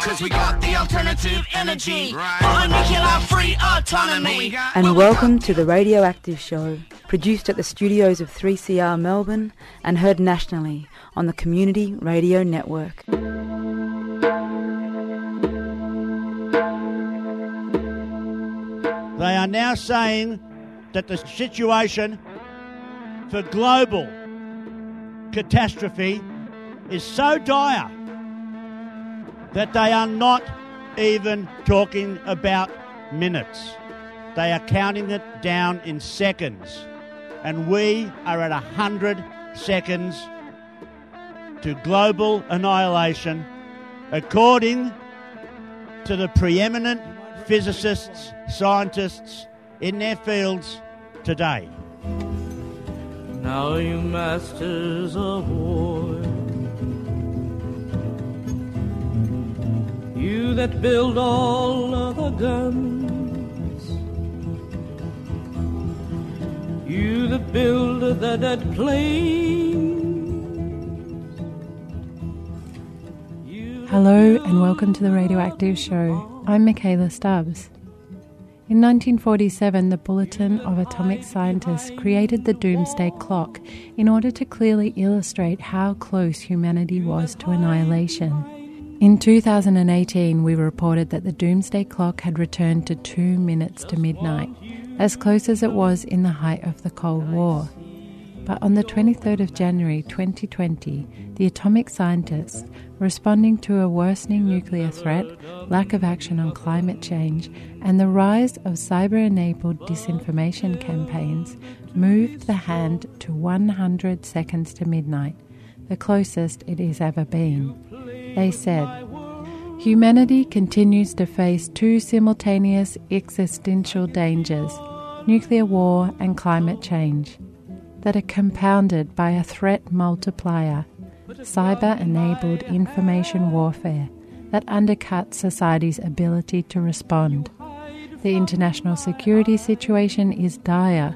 Cause we got the alternative energy. On nuclear free autonomy. And welcome to the Radioactive Show, produced at the studios of 3CR Melbourne and heard nationally on the Community Radio Network. They are now saying that the situation for global catastrophe is so dire that they are not even talking about minutes. They are counting it down in seconds. And we are at 100 seconds to global annihilation, according to the preeminent physicists, scientists in their fields today. Now, you masters of war, you that build all of the guns, you that build the dead plane. Hello and welcome to the Radioactive Show. I'm Michaela Stubbs. In 1947, the Bulletin of Atomic Scientists created the Doomsday Clock in order to clearly illustrate how close humanity was to annihilation. In 2018, we reported that the Doomsday Clock had returned to two minutes to midnight, as close as it was in the height of the Cold War. But on the 23rd of January 2020, the atomic scientists, responding to a worsening nuclear threat, lack of action on climate change, and the rise of cyber enabled disinformation campaigns, moved the hand to 100 seconds to midnight, the closest it has ever been. They said, Humanity continues to face two simultaneous existential dangers nuclear war and climate change that are compounded by a threat multiplier, cyber enabled information warfare that undercuts society's ability to respond. The international security situation is dire,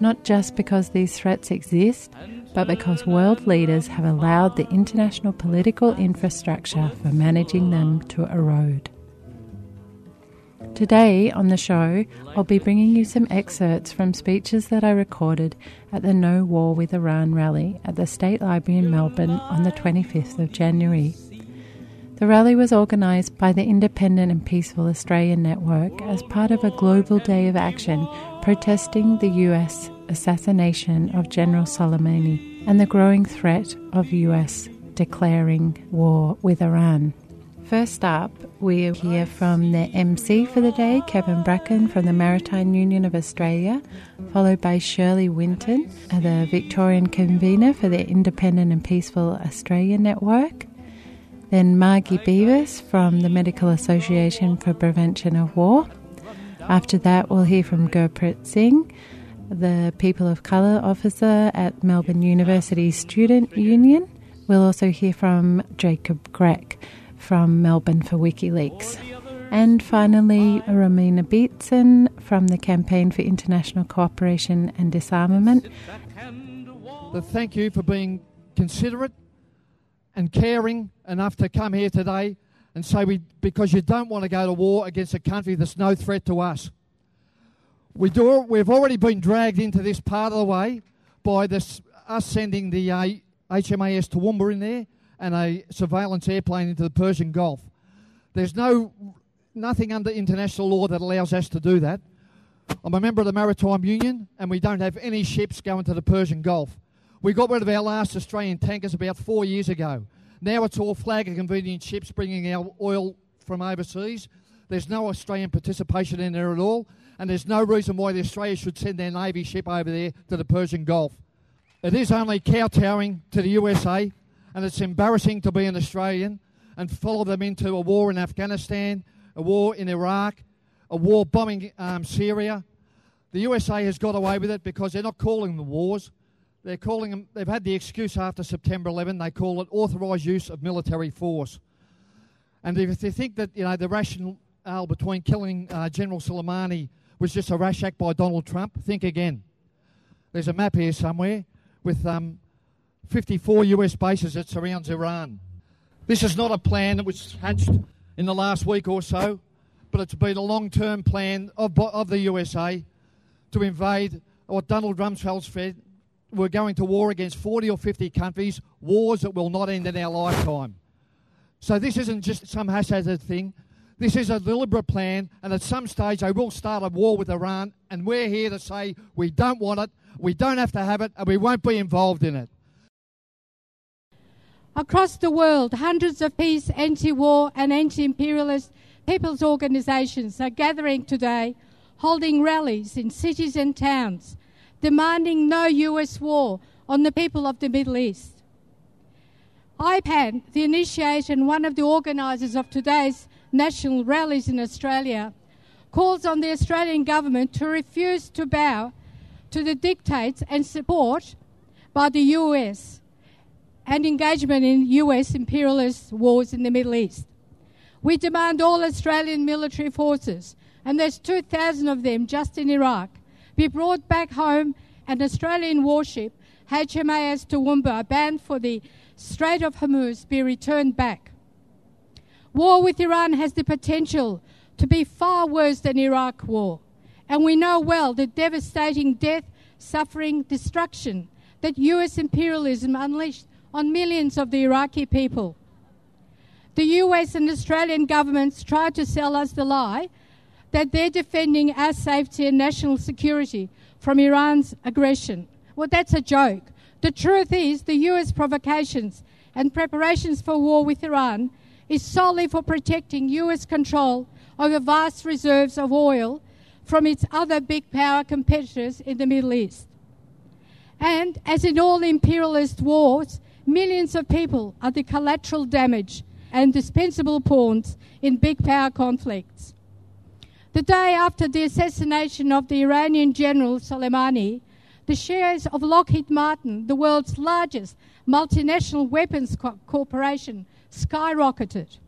not just because these threats exist, but because world leaders have allowed the international political infrastructure for managing them to erode. Today on the show, I'll be bringing you some excerpts from speeches that I recorded at the No War with Iran rally at the State Library in Melbourne on the 25th of January. The rally was organised by the Independent and Peaceful Australian Network as part of a global day of action protesting the US assassination of General Soleimani and the growing threat of US declaring war with Iran. First up, we'll hear from the MC for the day, Kevin Bracken from the Maritime Union of Australia, followed by Shirley Winton, uh, the Victorian convener for the Independent and Peaceful Australia Network. Then Margie Beavis from the Medical Association for Prevention of War. After that, we'll hear from Gurpreet Singh, the People of Colour officer at Melbourne University Student Union. We'll also hear from Jacob Grech from Melbourne for WikiLeaks. And finally, Romina Beitseen from the Campaign for International Cooperation and Disarmament. Thank you for being considerate and caring enough to come here today and say we because you don't want to go to war against a country that's no threat to us. We do, we've already been dragged into this part of the way by this, us sending the uh, HMAS Toowoomba in there and a surveillance airplane into the Persian Gulf. There's no nothing under international law that allows us to do that. I'm a member of the Maritime Union, and we don't have any ships going to the Persian Gulf. We got rid of our last Australian tankers about four years ago. Now it's all flag of convenience ships bringing our oil from overseas. There's no Australian participation in there at all, and there's no reason why the Australia should send their Navy ship over there to the Persian Gulf. It is only kowtowing to the USA and it's embarrassing to be an Australian and follow them into a war in Afghanistan, a war in Iraq, a war bombing um, Syria. The USA has got away with it because they're not calling them wars. They're calling them, they've had the excuse after September 11, they call it authorised use of military force. And if they think that, you know, the rationale between killing uh, General Soleimani was just a rash act by Donald Trump, think again. There's a map here somewhere with um, 54 US bases that surrounds Iran. This is not a plan that was hatched in the last week or so, but it's been a long term plan of, of the USA to invade what Donald Rumsfeld said. We're going to war against 40 or 50 countries, wars that will not end in our lifetime. So this isn't just some haphazard thing. This is a deliberate plan, and at some stage they will start a war with Iran, and we're here to say we don't want it, we don't have to have it, and we won't be involved in it. Across the world, hundreds of peace, anti war, and anti imperialist people's organizations are gathering today, holding rallies in cities and towns, demanding no US war on the people of the Middle East. IPAN, the initiator and one of the organisers of today's national rallies in Australia, calls on the Australian government to refuse to bow to the dictates and support by the US and engagement in US imperialist wars in the Middle East. We demand all Australian military forces, and there's 2,000 of them just in Iraq, be brought back home and Australian warship HMAS Toowoomba, banned for the Strait of Hormuz, be returned back. War with Iran has the potential to be far worse than Iraq war, and we know well the devastating death, suffering, destruction that US imperialism unleashed on millions of the Iraqi people. The US and Australian governments try to sell us the lie that they're defending our safety and national security from Iran's aggression. Well, that's a joke. The truth is, the US provocations and preparations for war with Iran is solely for protecting US control over vast reserves of oil from its other big power competitors in the Middle East. And as in all imperialist wars, millions of people are the collateral damage and dispensable pawns in big power conflicts. The day after the assassination of the Iranian general Soleimani, the shares of Lockheed Martin, the world's largest multinational weapons co- corporation, skyrocketed.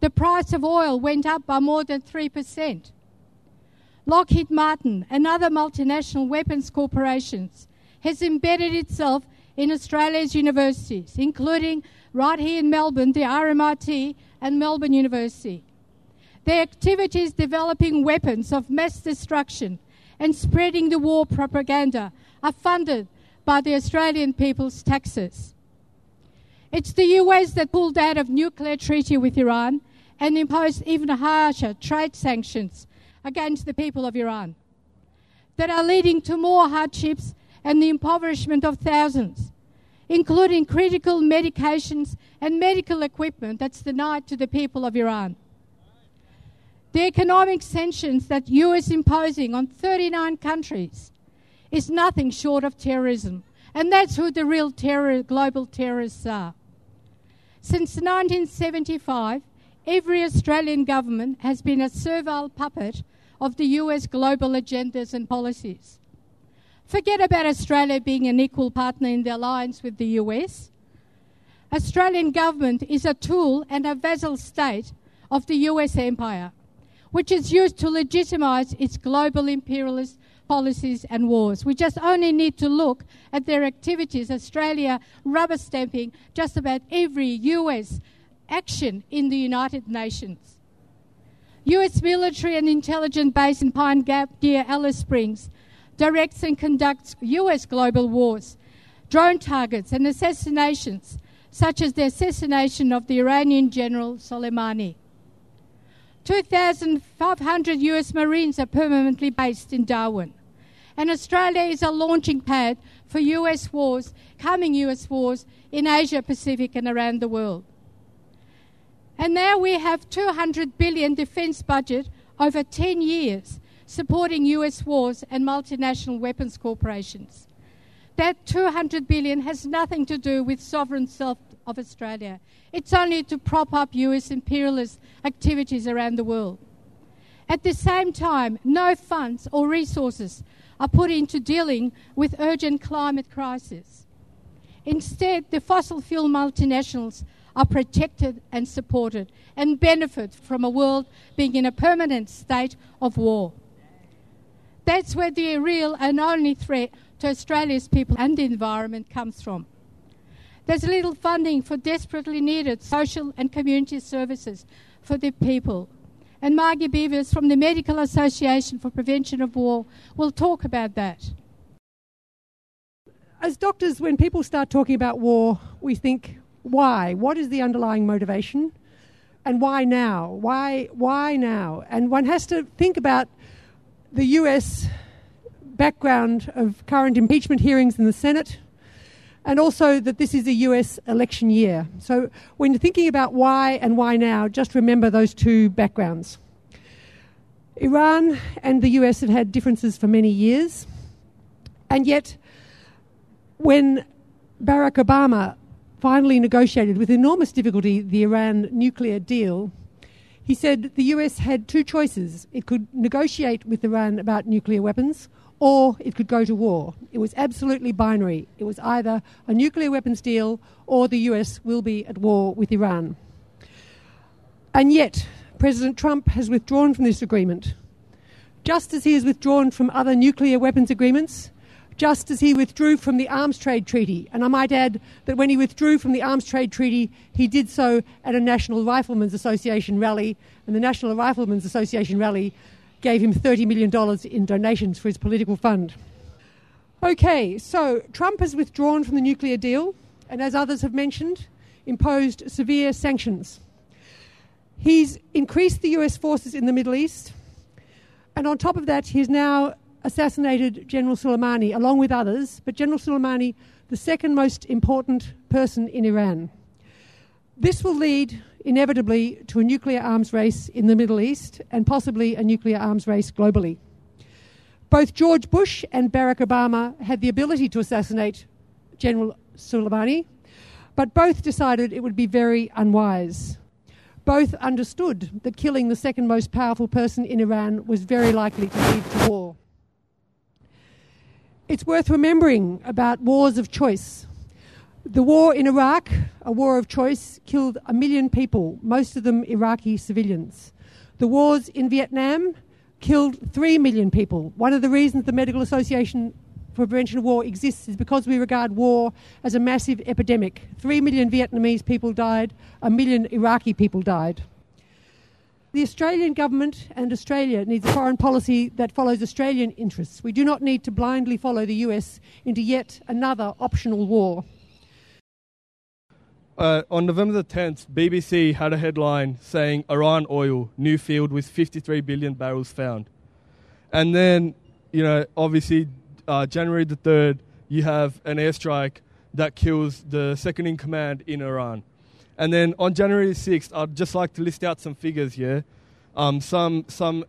The price of oil went up by more than 3%. Lockheed Martin and other multinational weapons corporations has embedded itself in Australia's universities, including right here in Melbourne, the RMIT and Melbourne University. Their activities developing weapons of mass destruction and spreading the war propaganda are funded by the Australian people's taxes. It's the US that pulled out of nuclear treaty with Iran and imposed even harsher trade sanctions against the people of Iran that are leading to more hardships and the impoverishment of thousands, including critical medications and medical equipment that's denied to the people of Iran. The economic sanctions that the US is imposing on 39 countries is nothing short of terrorism. And that's who the real terror, global terrorists are. Since 1975, every Australian government has been a servile puppet of the US global agendas and policies. Forget about Australia being an equal partner in the alliance with the US. Australian government is a tool and a vassal state of the US empire, which is used to legitimize its global imperialist policies and wars. We just only need to look at their activities, Australia rubber stamping just about every US action in the United Nations. US military and intelligence base in Pine Gap near Alice Springs directs and conducts US global wars, drone targets, and assassinations, such as the assassination of the Iranian general Soleimani. 2,500 US Marines are permanently based in Darwin. And Australia is a launching pad for US wars, coming US wars in Asia Pacific and around the world. And now we have 200 billion defense budget over 10 years supporting US wars and multinational weapons corporations. That 200 billion has nothing to do with sovereign self of Australia. It's only to prop up US imperialist activities around the world. At the same time, no funds or resources are put into dealing with urgent climate crisis. Instead, the fossil fuel multinationals are protected and supported and benefit from a world being in a permanent state of war. That's where the real and only threat to Australia's people and the environment comes from. There's little funding for desperately needed social and community services for the people. And Margie Beavis from the Medical Association for Prevention of War will talk about that. As doctors, when people start talking about war, we think, why? What is the underlying motivation? And why now? Why, why now? And one has to think about the US background of current impeachment hearings in the Senate and also that this is a US election year. So when you're thinking about why and why now, just remember those two backgrounds. Iran and the US have had differences for many years, and yet when Barack Obama finally negotiated with enormous difficulty the Iran nuclear deal, he said the US had two choices. It could negotiate with Iran about nuclear weapons, or it could go to war. It was absolutely binary. It was either a nuclear weapons deal or the US will be at war with Iran. And yet, President Trump has withdrawn from this agreement. Just as he has withdrawn from other nuclear weapons agreements, just as he withdrew from the Arms Trade Treaty. And I might add that when he withdrew from the Arms Trade Treaty, he did so at a National Riflemen's Association rally, and the National Riflemen's Association rally gave him $30 million in donations for his political fund. Okay, so Trump has withdrawn from the nuclear deal, and as others have mentioned, imposed severe sanctions. He's increased the US forces in the Middle East, and on top of that, he's now assassinated General Soleimani along with others, but General Soleimani, the second most important person in Iran. This will lead inevitably to a nuclear arms race in the Middle East and possibly a nuclear arms race globally. Both George Bush and Barack Obama had the ability to assassinate General Soleimani, but both decided it would be very unwise. Both understood that killing the second most powerful person in Iran was very likely to lead to war. It's worth remembering about wars of choice. The war in Iraq, a war of choice, killed a million people, most of them Iraqi civilians. The wars in Vietnam killed three million people. One of the reasons the Medical Association for Prevention of War exists is because we regard war as a massive epidemic. Three million Vietnamese people died, a million Iraqi people died. The Australian government and Australia needs a foreign policy that follows Australian interests. We do not need to blindly follow the US into yet another optional war. Uh, on November the 10th, BBC had a headline saying Iran oil, new field with 53 billion barrels found. And then, you know, obviously, uh, January the 3rd, you have an airstrike that kills the second in command in Iran. And then on January 6th, I'd just like to list out some figures here. Um, some some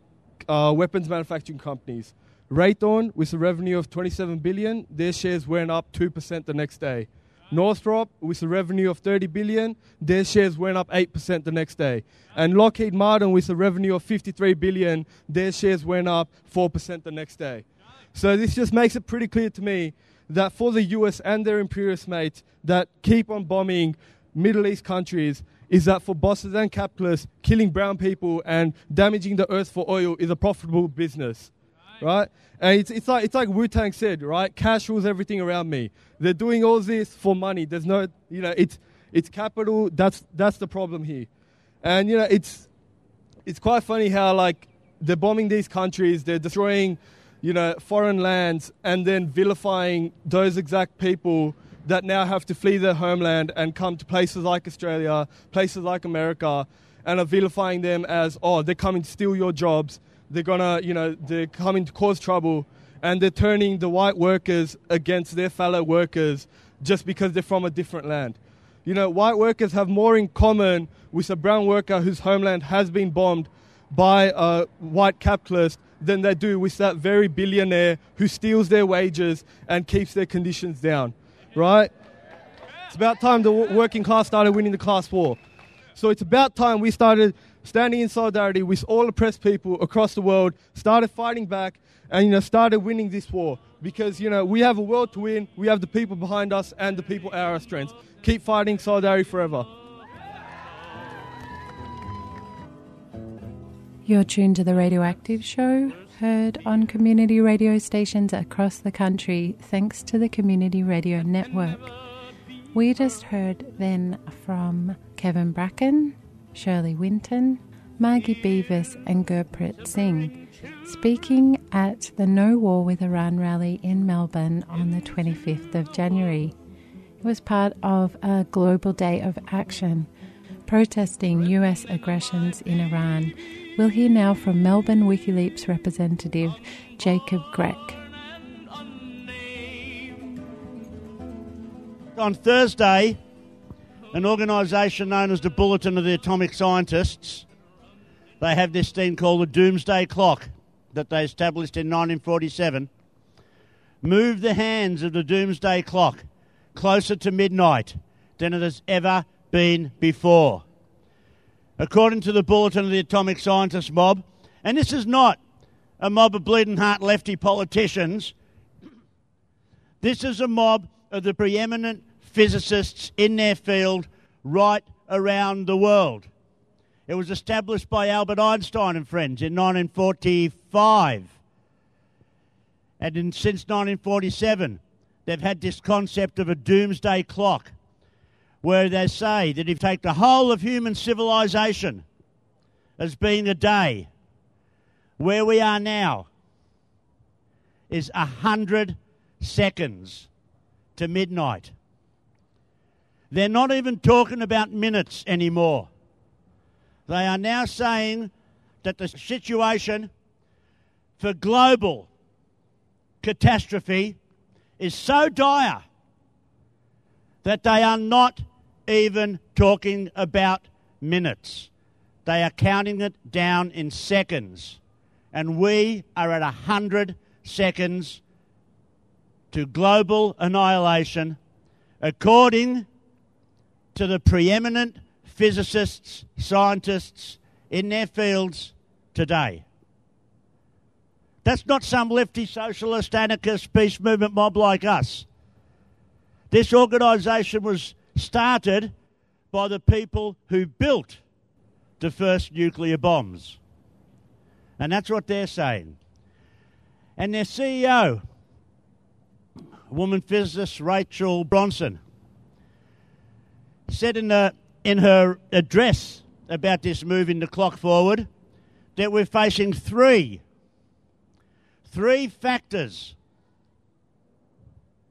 uh, weapons manufacturing companies. Raytheon, with a revenue of 27 billion, their shares went up 2% the next day. Northrop, with a revenue of 30 billion, their shares went up 8% the next day. And Lockheed Martin, with a revenue of 53 billion, their shares went up 4% the next day. So this just makes it pretty clear to me that for the US and their imperialist mates that keep on bombing Middle East countries is that for bosses and capitalists, killing brown people and damaging the earth for oil is a profitable business, right? And it's, it's like it's like Wu Tang said, right? Cash rules everything around me. They're doing all this for money. There's no, you know, it's it's capital. That's that's the problem here, and you know, it's it's quite funny how like they're bombing these countries, they're destroying, you know, foreign lands, and then vilifying those exact people that now have to flee their homeland and come to places like Australia, places like America, and are vilifying them as, oh, they're coming to steal your jobs. They're gonna, you know, they're coming to cause trouble, and they're turning the white workers against their fellow workers just because they're from a different land. You know, white workers have more in common with a brown worker whose homeland has been bombed by a white capitalist than they do with that very billionaire who steals their wages and keeps their conditions down right? It's about time the working class started winning the class war. So it's about time we started standing in solidarity with all oppressed people across the world, started fighting back, and you know started winning this war. Because you know we have a world to win, we have the people behind us, and the people are our strength. Keep fighting, solidarity forever. You're tuned to the Radioactive Show heard on community radio stations across the country thanks to the Community Radio Network. We just heard then from Kevin Bracken, Shirley Winton, Margie Beavis, and Gurpreet Singh, speaking at the No War with Iran rally in Melbourne on the 25th of January. It was part of a global day of action protesting US aggressions in Iran. We'll hear now from Melbourne WikiLeaks representative Jacob Grech. On Thursday, an organisation known as the Bulletin of the Atomic Scientists, they have this thing called the Doomsday Clock that they established in 1947, Move the hands of the Doomsday Clock closer to midnight than it has ever been before. According to the Bulletin of the Atomic Scientists mob, and this is not a mob of bleeding heart lefty politicians, this is a mob of the preeminent physicists in their field right around the world. It was established by Albert Einstein and friends in 1945. And in, since 1947, they've had this concept of a doomsday clock, where they say that if you take the whole of human civilization as being a day, where we are now is a hundred seconds to midnight. They're not even talking about minutes anymore. They are now saying that the situation for global catastrophe is so dire that they are not even talking about minutes. They are counting it down in seconds. And we are at 100 seconds to global annihilation, according to the preeminent physicists, scientists in their fields today. That's not some lefty socialist, anarchist, peace movement mob like us. This organisation was started by the people who built the first nuclear bombs. And that's what they're saying. And their CEO, woman physicist Rachel Bronson, said in, the, in her address about this moving the clock forward that we're facing three, three factors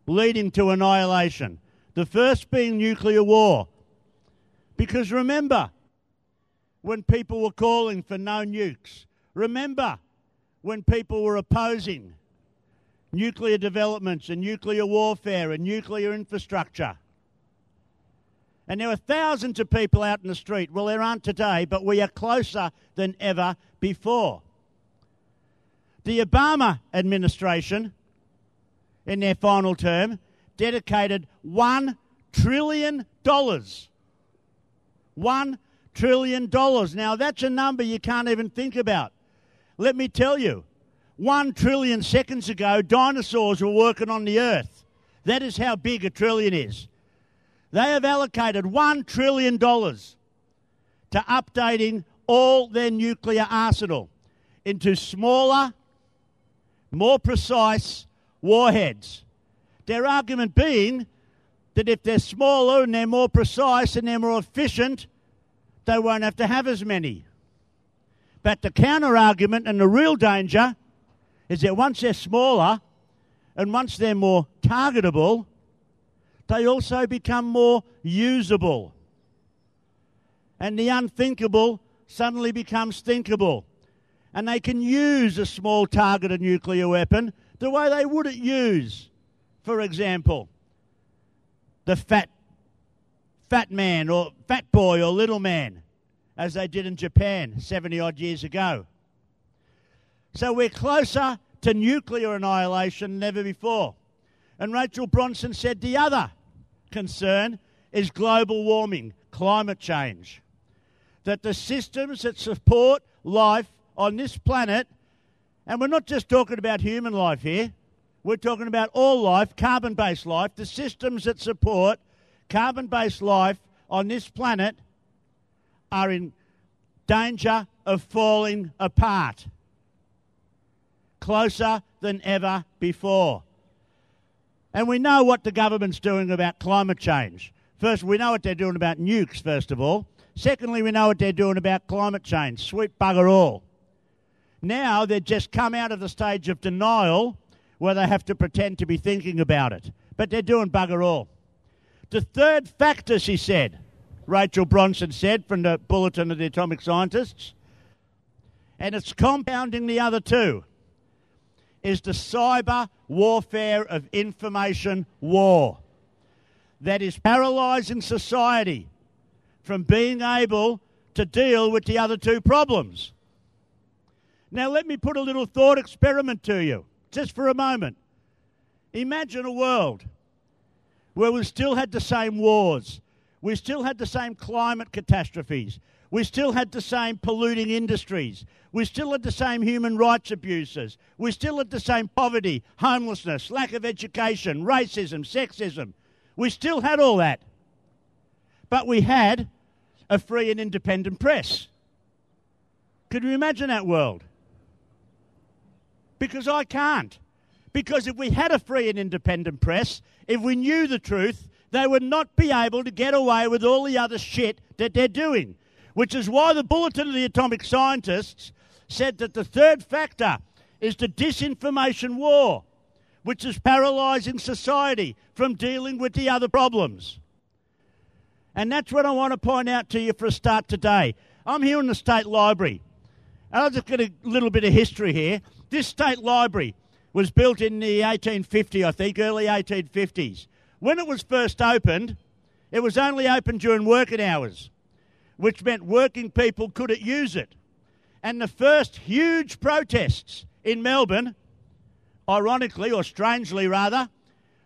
leading to annihilation. The first being nuclear war. Because remember, when people were calling for no nukes, remember when people were opposing nuclear developments and nuclear warfare and nuclear infrastructure. And there were thousands of people out in the street. Well, there aren't today, but we are closer than ever before. The Obama administration, in their final term, dedicated $1 trillion. $1 trillion. Now, that's a number you can't even think about. Let me tell you, 1 trillion seconds ago, dinosaurs were working on the earth. That is how big a trillion is. They have allocated $1 trillion to updating all their nuclear arsenal into smaller, more precise warheads. Their argument being that if they're smaller and they're more precise and they're more efficient, they won't have to have as many. But the counter argument and the real danger is that once they're smaller and once they're more targetable, they also become more usable. And the unthinkable suddenly becomes thinkable. And they can use a small targeted nuclear weapon the way they wouldn't use, for example, the fat, fat man or fat boy or little man, as they did in Japan 70 odd years ago. So we're closer to nuclear annihilation than ever before. And Rachel Bronson said the other concern is global warming, climate change. That the systems that support life on this planet, and we're not just talking about human life here, we're talking about all life, carbon based life, the systems that support carbon based life on this planet are in danger of falling apart closer than ever before. And we know what the government's doing about climate change. First, we know what they're doing about nukes, first of all. Secondly, we know what they're doing about climate change. Sweet bugger all. Now they've just come out of the stage of denial where they have to pretend to be thinking about it. But they're doing bugger all. The third factor, she said, Rachel Bronson said from the Bulletin of the Atomic Scientists, and it's compounding the other two, is the cyber warfare of information war that is paralysing society from being able to deal with the other two problems. Now, let me put a little thought experiment to you, just for a moment. Imagine a world where we still had the same wars, we still had the same climate catastrophes, we still had the same polluting industries, we still had the same human rights abuses, we still had the same poverty, homelessness, lack of education, racism, sexism. We still had all that. But we had a free and independent press. Could you imagine that world? Because I can't. Because if we had a free and independent press, if we knew the truth, they would not be able to get away with all the other shit that they're doing. Which is why the Bulletin of the Atomic Scientists said that the third factor is the disinformation war, which is paralysing society from dealing with the other problems. And that's what I want to point out to you for a start today. I'm here in the State Library. And I'll just get a little bit of history here. This State Library was built in the 1850, I think, early 1850s. When it was first opened, it was only open during working hours, which meant working people couldn't use it. And the first huge protests in Melbourne, ironically or strangely rather,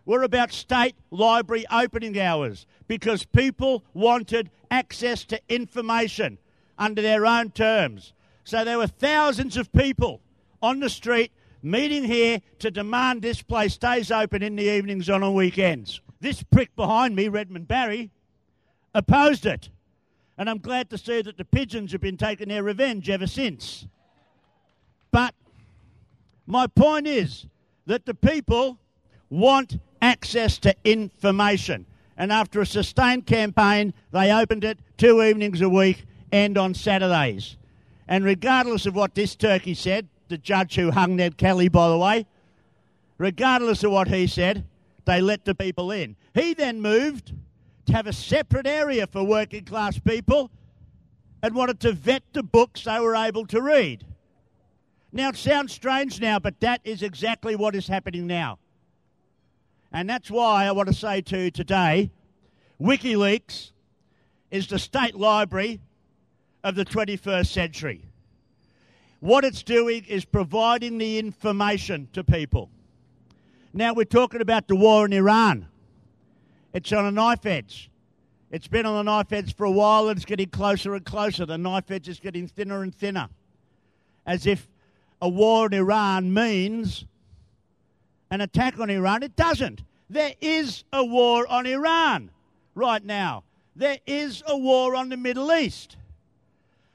were about state library opening hours because people wanted access to information under their own terms. So there were thousands of people on the street meeting here to demand this place stays open in the evenings on weekends. This prick behind me, Redmond Barry, opposed it. And I'm glad to see that the pigeons have been taking their revenge ever since. But my point is that the people want access to information. And after a sustained campaign, they opened it two evenings a week and on Saturdays. And regardless of what this turkey said, the judge who hung Ned Kelly, by the way, regardless of what he said, they let the people in. He then moved to have a separate area for working class people and wanted to vet the books they were able to read. Now, it sounds strange now, but that is exactly what is happening now. And that's why I want to say to you today WikiLeaks is the state library of the 21st century. What it's doing is providing the information to people. Now, we're talking about the war in Iran. It's on a knife edge. It's been on the knife edge for a while and it's getting closer and closer. The knife edge is getting thinner and thinner. As if a war in Iran means an attack on Iran. It doesn't. There is a war on Iran right now. There is a war on the Middle East.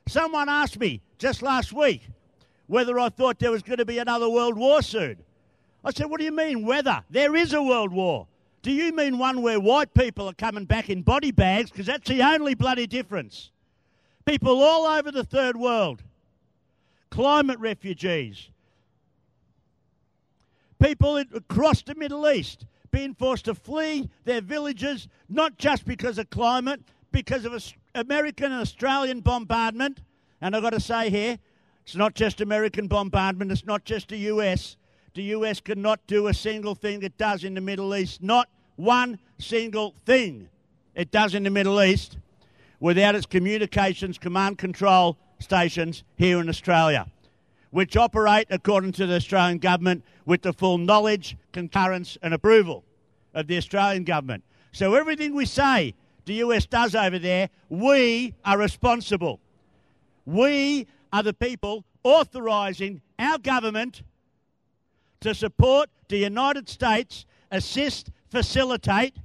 Someone asked me just last week whether I thought there was going to be another world war soon. I said, What do you mean, whether? There is a world war. Do you mean one where white people are coming back in body bags? Because that's the only bloody difference. People all over the third world, climate refugees, people across the Middle East being forced to flee their villages, not just because of climate, because of American and Australian bombardment. And I've got to say here, it's not just American bombardment, it's not just the US. The US cannot do a single thing it does in the Middle East. Not one single thing it does in the Middle East without its communications command control stations here in Australia, which operate according to the Australian government with the full knowledge, concurrence, and approval of the Australian government. So everything we say the US does over there, we are responsible. We are the people authorising our government to support the United States, assist, facilitate,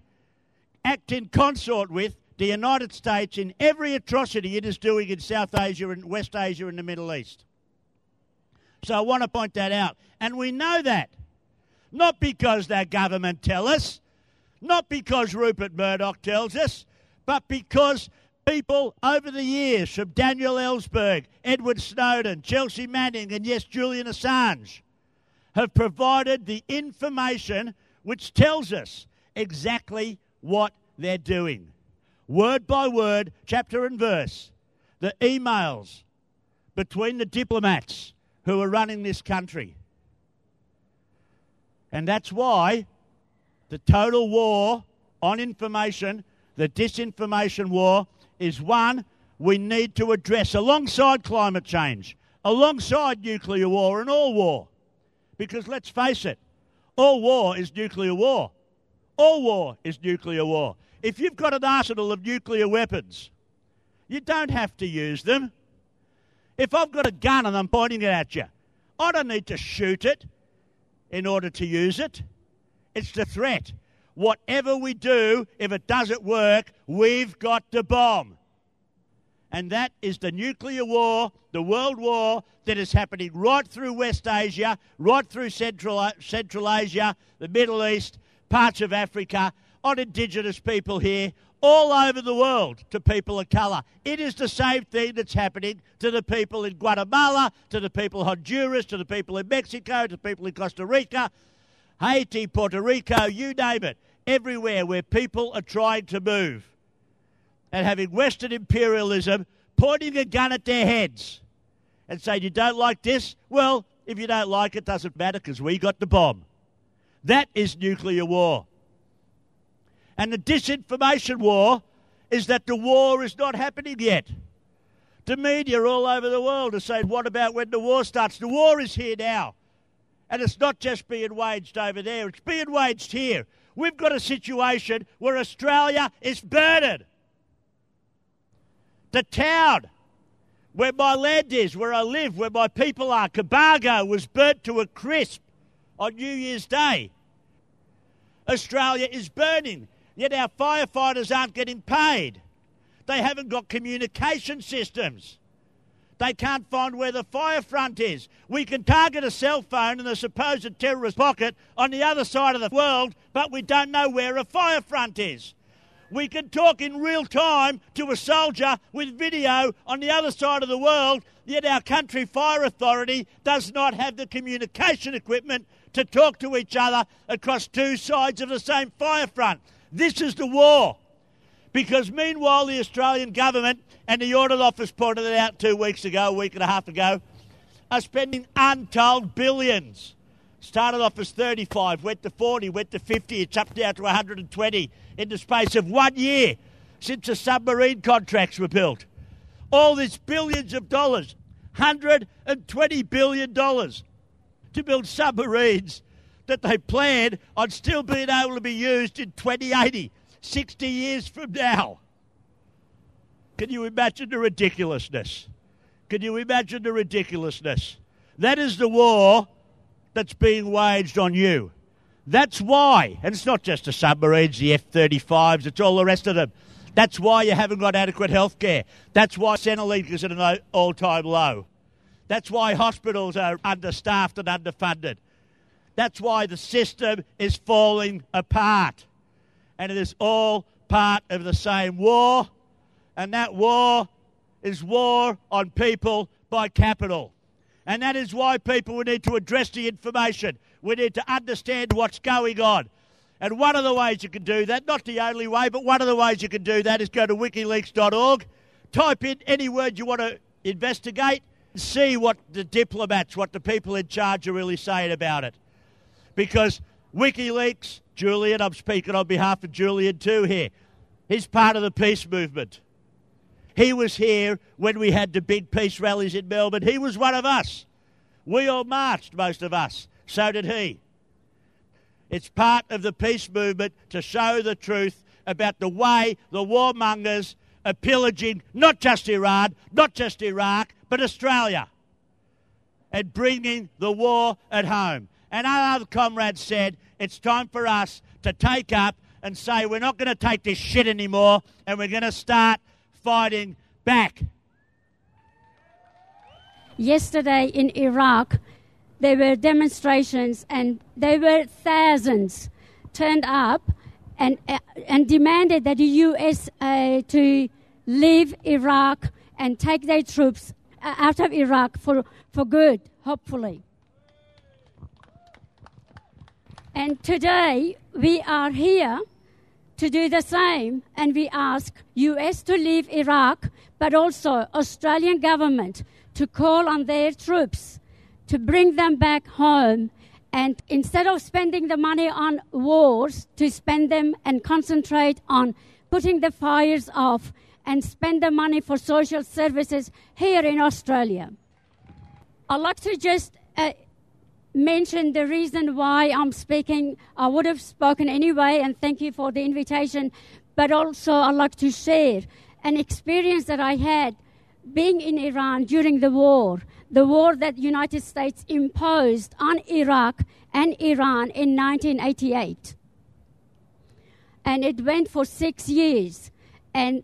act in consort with the United States in every atrocity it is doing in South Asia and West Asia and the Middle East. So I want to point that out. And we know that. Not because their government tell us, not because Rupert Murdoch tells us, but because People over the years, from Daniel Ellsberg, Edward Snowden, Chelsea Manning, and yes, Julian Assange, have provided the information which tells us exactly what they're doing. Word by word, chapter and verse. The emails between the diplomats who are running this country. And that's why the total war on information, the disinformation war, is one we need to address alongside climate change, alongside nuclear war and all war. Because let's face it, all war is nuclear war. All war is nuclear war. If you've got an arsenal of nuclear weapons, you don't have to use them. If I've got a gun and I'm pointing it at you, I don't need to shoot it in order to use it. It's the threat. Whatever we do, if it doesn't work, we've got to bomb. And that is the nuclear war, the world war that is happening right through West Asia, right through Central, uh, Central Asia, the Middle East, parts of Africa, on Indigenous people here, all over the world to people of colour. It is the same thing that's happening to the people in Guatemala, to the people in Honduras, to the people in Mexico, to the people in Costa Rica, Haiti, Puerto Rico, you name it. Everywhere where people are trying to move and having Western imperialism pointing a gun at their heads and saying, You don't like this? Well, if you don't like it, doesn't matter because we got the bomb. That is nuclear war. And the disinformation war is that the war is not happening yet. The media all over the world are saying, What about when the war starts? The war is here now. And it's not just being waged over there, it's being waged here. We've got a situation where Australia is burning. The town where my land is, where I live, where my people are, Cobargo, was burnt to a crisp on New Year's Day. Australia is burning, yet our firefighters aren't getting paid. They haven't got communication systems. They can't find where the fire front is. We can target a cell phone in the supposed terrorist pocket on the other side of the world, but we don't know where a fire front is. We can talk in real time to a soldier with video on the other side of the world, yet our country fire authority does not have the communication equipment to talk to each other across two sides of the same fire front. This is the war. Because meanwhile, the Australian government and the Audit Office pointed it out two weeks ago, a week and a half ago, are spending untold billions. Started off as 35, went to 40, went to 50, it's up now to 120 in the space of one year since the submarine contracts were built. All this billions of dollars, $120 billion to build submarines that they plan on still being able to be used in 2080, 60 years from now. Can you imagine the ridiculousness? Can you imagine the ridiculousness? That is the war that's being waged on you. That's why, and it's not just the submarines, the F 35s, it's all the rest of them. That's why you haven't got adequate health care. That's why Centrelink is at an all time low. That's why hospitals are understaffed and underfunded. That's why the system is falling apart. And it is all part of the same war. And that war is war on people by capital. And that is why people we need to address the information. We need to understand what's going on. And one of the ways you can do that, not the only way, but one of the ways you can do that is go to wikileaks.org, type in any word you want to investigate, see what the diplomats, what the people in charge are really saying about it. Because WikiLeaks, Julian, I'm speaking on behalf of Julian too here, he's part of the peace movement. He was here when we had the big peace rallies in Melbourne. He was one of us. We all marched, most of us. So did he. It's part of the peace movement to show the truth about the way the warmongers are pillaging not just Iran, not just Iraq, but Australia and bringing the war at home. And our other comrades said it's time for us to take up and say we're not going to take this shit anymore and we're going to start fighting back. Yesterday in Iraq, there were demonstrations and there were thousands turned up and, uh, and demanded that the US uh, to leave Iraq and take their troops uh, out of Iraq for, for good, hopefully. And today we are here to do the same and we ask US to leave Iraq but also Australian government to call on their troops to bring them back home and instead of spending the money on wars to spend them and concentrate on putting the fires off and spend the money for social services here in Australia. I'd like to just uh, mention the reason why I'm speaking. I would have spoken anyway, and thank you for the invitation. But also, I'd like to share an experience that I had being in Iran during the war, the war that United States imposed on Iraq and Iran in 1988. And it went for six years. And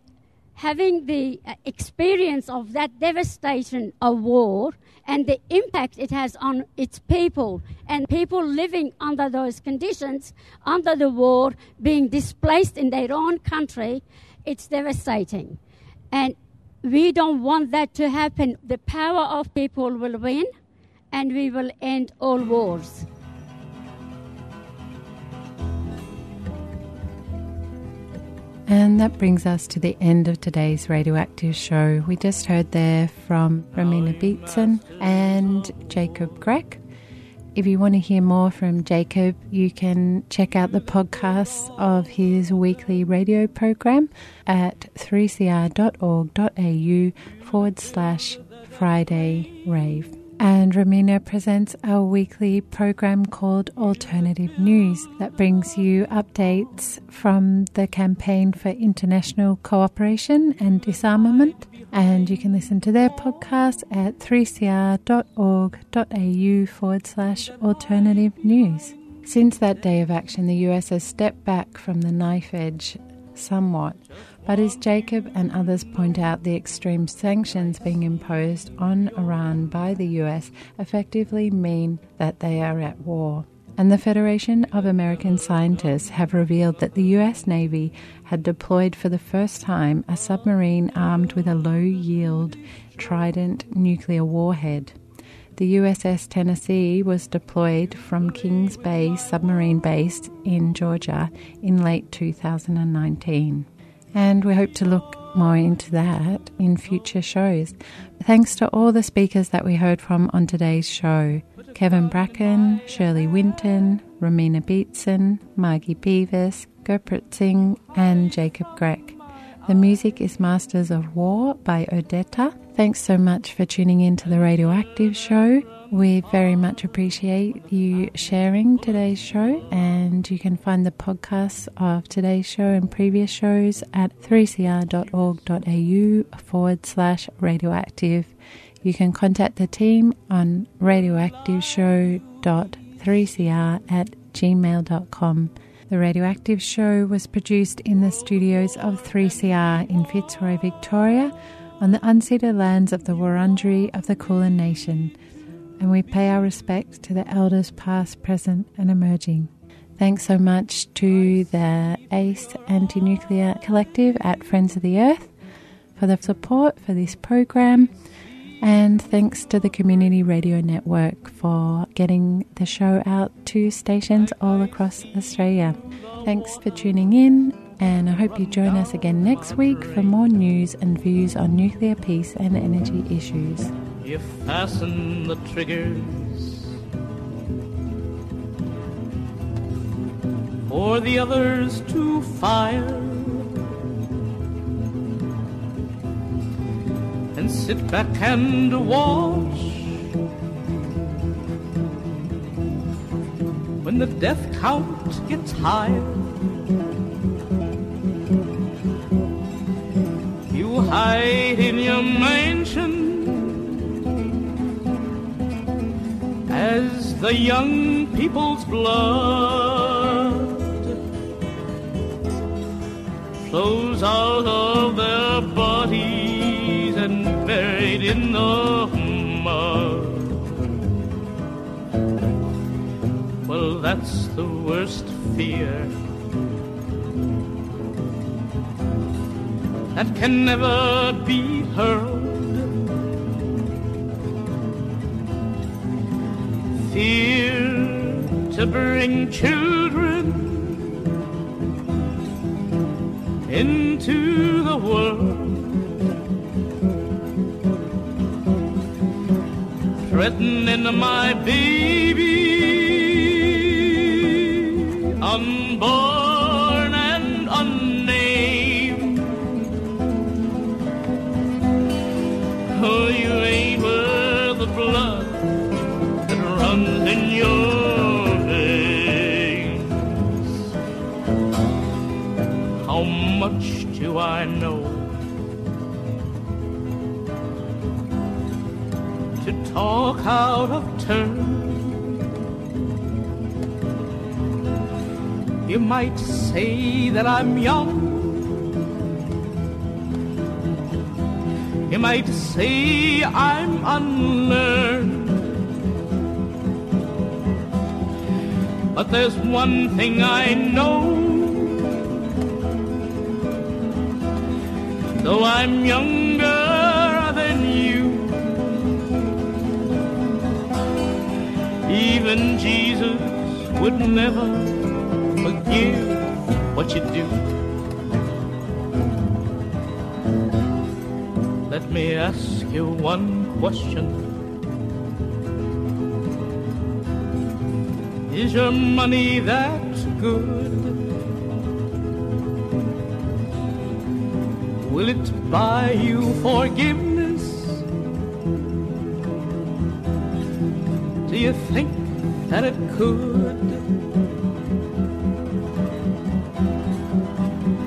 having the uh, experience of that devastation of war and the impact it has on its people and people living under those conditions, under the war, being displaced in their own country, it's devastating. And we don't want that to happen. The power of people will win, and we will end all wars. And that brings us to the end of today's radioactive show. We just heard there from Romina Beitseen and Jacob Grech. If you want to hear more from Jacob, you can check out the podcasts of his weekly radio program at 3cr.org.au forward slash Friday Rave. And Romina presents a weekly program called Alternative News that brings you updates from the campaign for international cooperation and disarmament. And you can listen to their podcast at 3cr.org.au forward slash alternative news. Since that day of action, the US has stepped back from the knife edge somewhat. But as Jacob and others point out, the extreme sanctions being imposed on Iran by the US effectively mean that they are at war. And the Federation of American Scientists have revealed that the US Navy had deployed for the first time a submarine armed with a low yield Trident nuclear warhead. The USS Tennessee was deployed from Kings Bay submarine base in Georgia in late 2019 and we hope to look more into that in future shows. Thanks to all the speakers that we heard from on today's show Kevin Bracken, Shirley Winton, Romina Beitseen, Margie Beavis, Gurpreet Singh, and Jacob Grech. The music is Masters of War by Odetta. Thanks so much for tuning in to the Radioactive Show. We very much appreciate you sharing today's show, and you can find the podcasts of today's show and previous shows at 3cr.org.au forward slash radioactive. You can contact the team on radioactiveshow.3cr at gmail.com. The Radioactive Show was produced in the studios of 3CR in Fitzroy, Victoria, on the unceded lands of the Wurundjeri of the Kulin Nation and we pay our respects to the elders past, present, and emerging. Thanks so much to the ACE Anti Nuclear Collective at Friends of the Earth for the support for this program. And thanks to the Community Radio Network for getting the show out to stations all across Australia. Thanks for tuning in, and I hope you join us again next week for more news and views on nuclear peace and energy issues you fasten the triggers for the others to fire and sit back and watch when the death count gets higher. You hide in your mansion as the young people's blood flows out of their bodies and buried in the mud. Well, that's the worst fear. that can never be hurled. Fear to bring children into the world. Threatening my baby out of turn. You might say that I'm young. You might say I'm unlearned. But there's one thing I know. Though I'm younger even Jesus would never forgive what you do. Let me ask you one question. Is your money that good? Will it buy you forgiveness? Do you think that it could?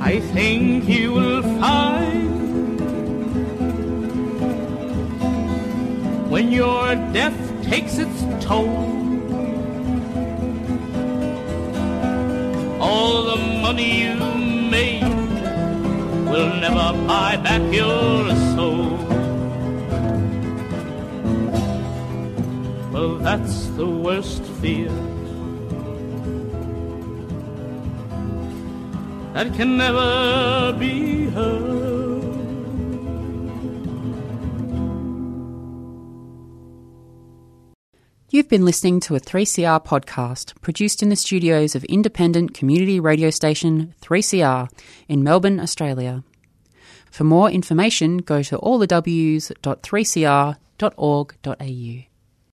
I think you will find when your death takes its toll, all the money you made will never buy back your Well, that's the worst fear. that can never be heard. You've been listening to a 3CR podcast produced in the studios of independent community radio station 3CR in Melbourne, Australia. For more information, go to allthews.3cr.org.au.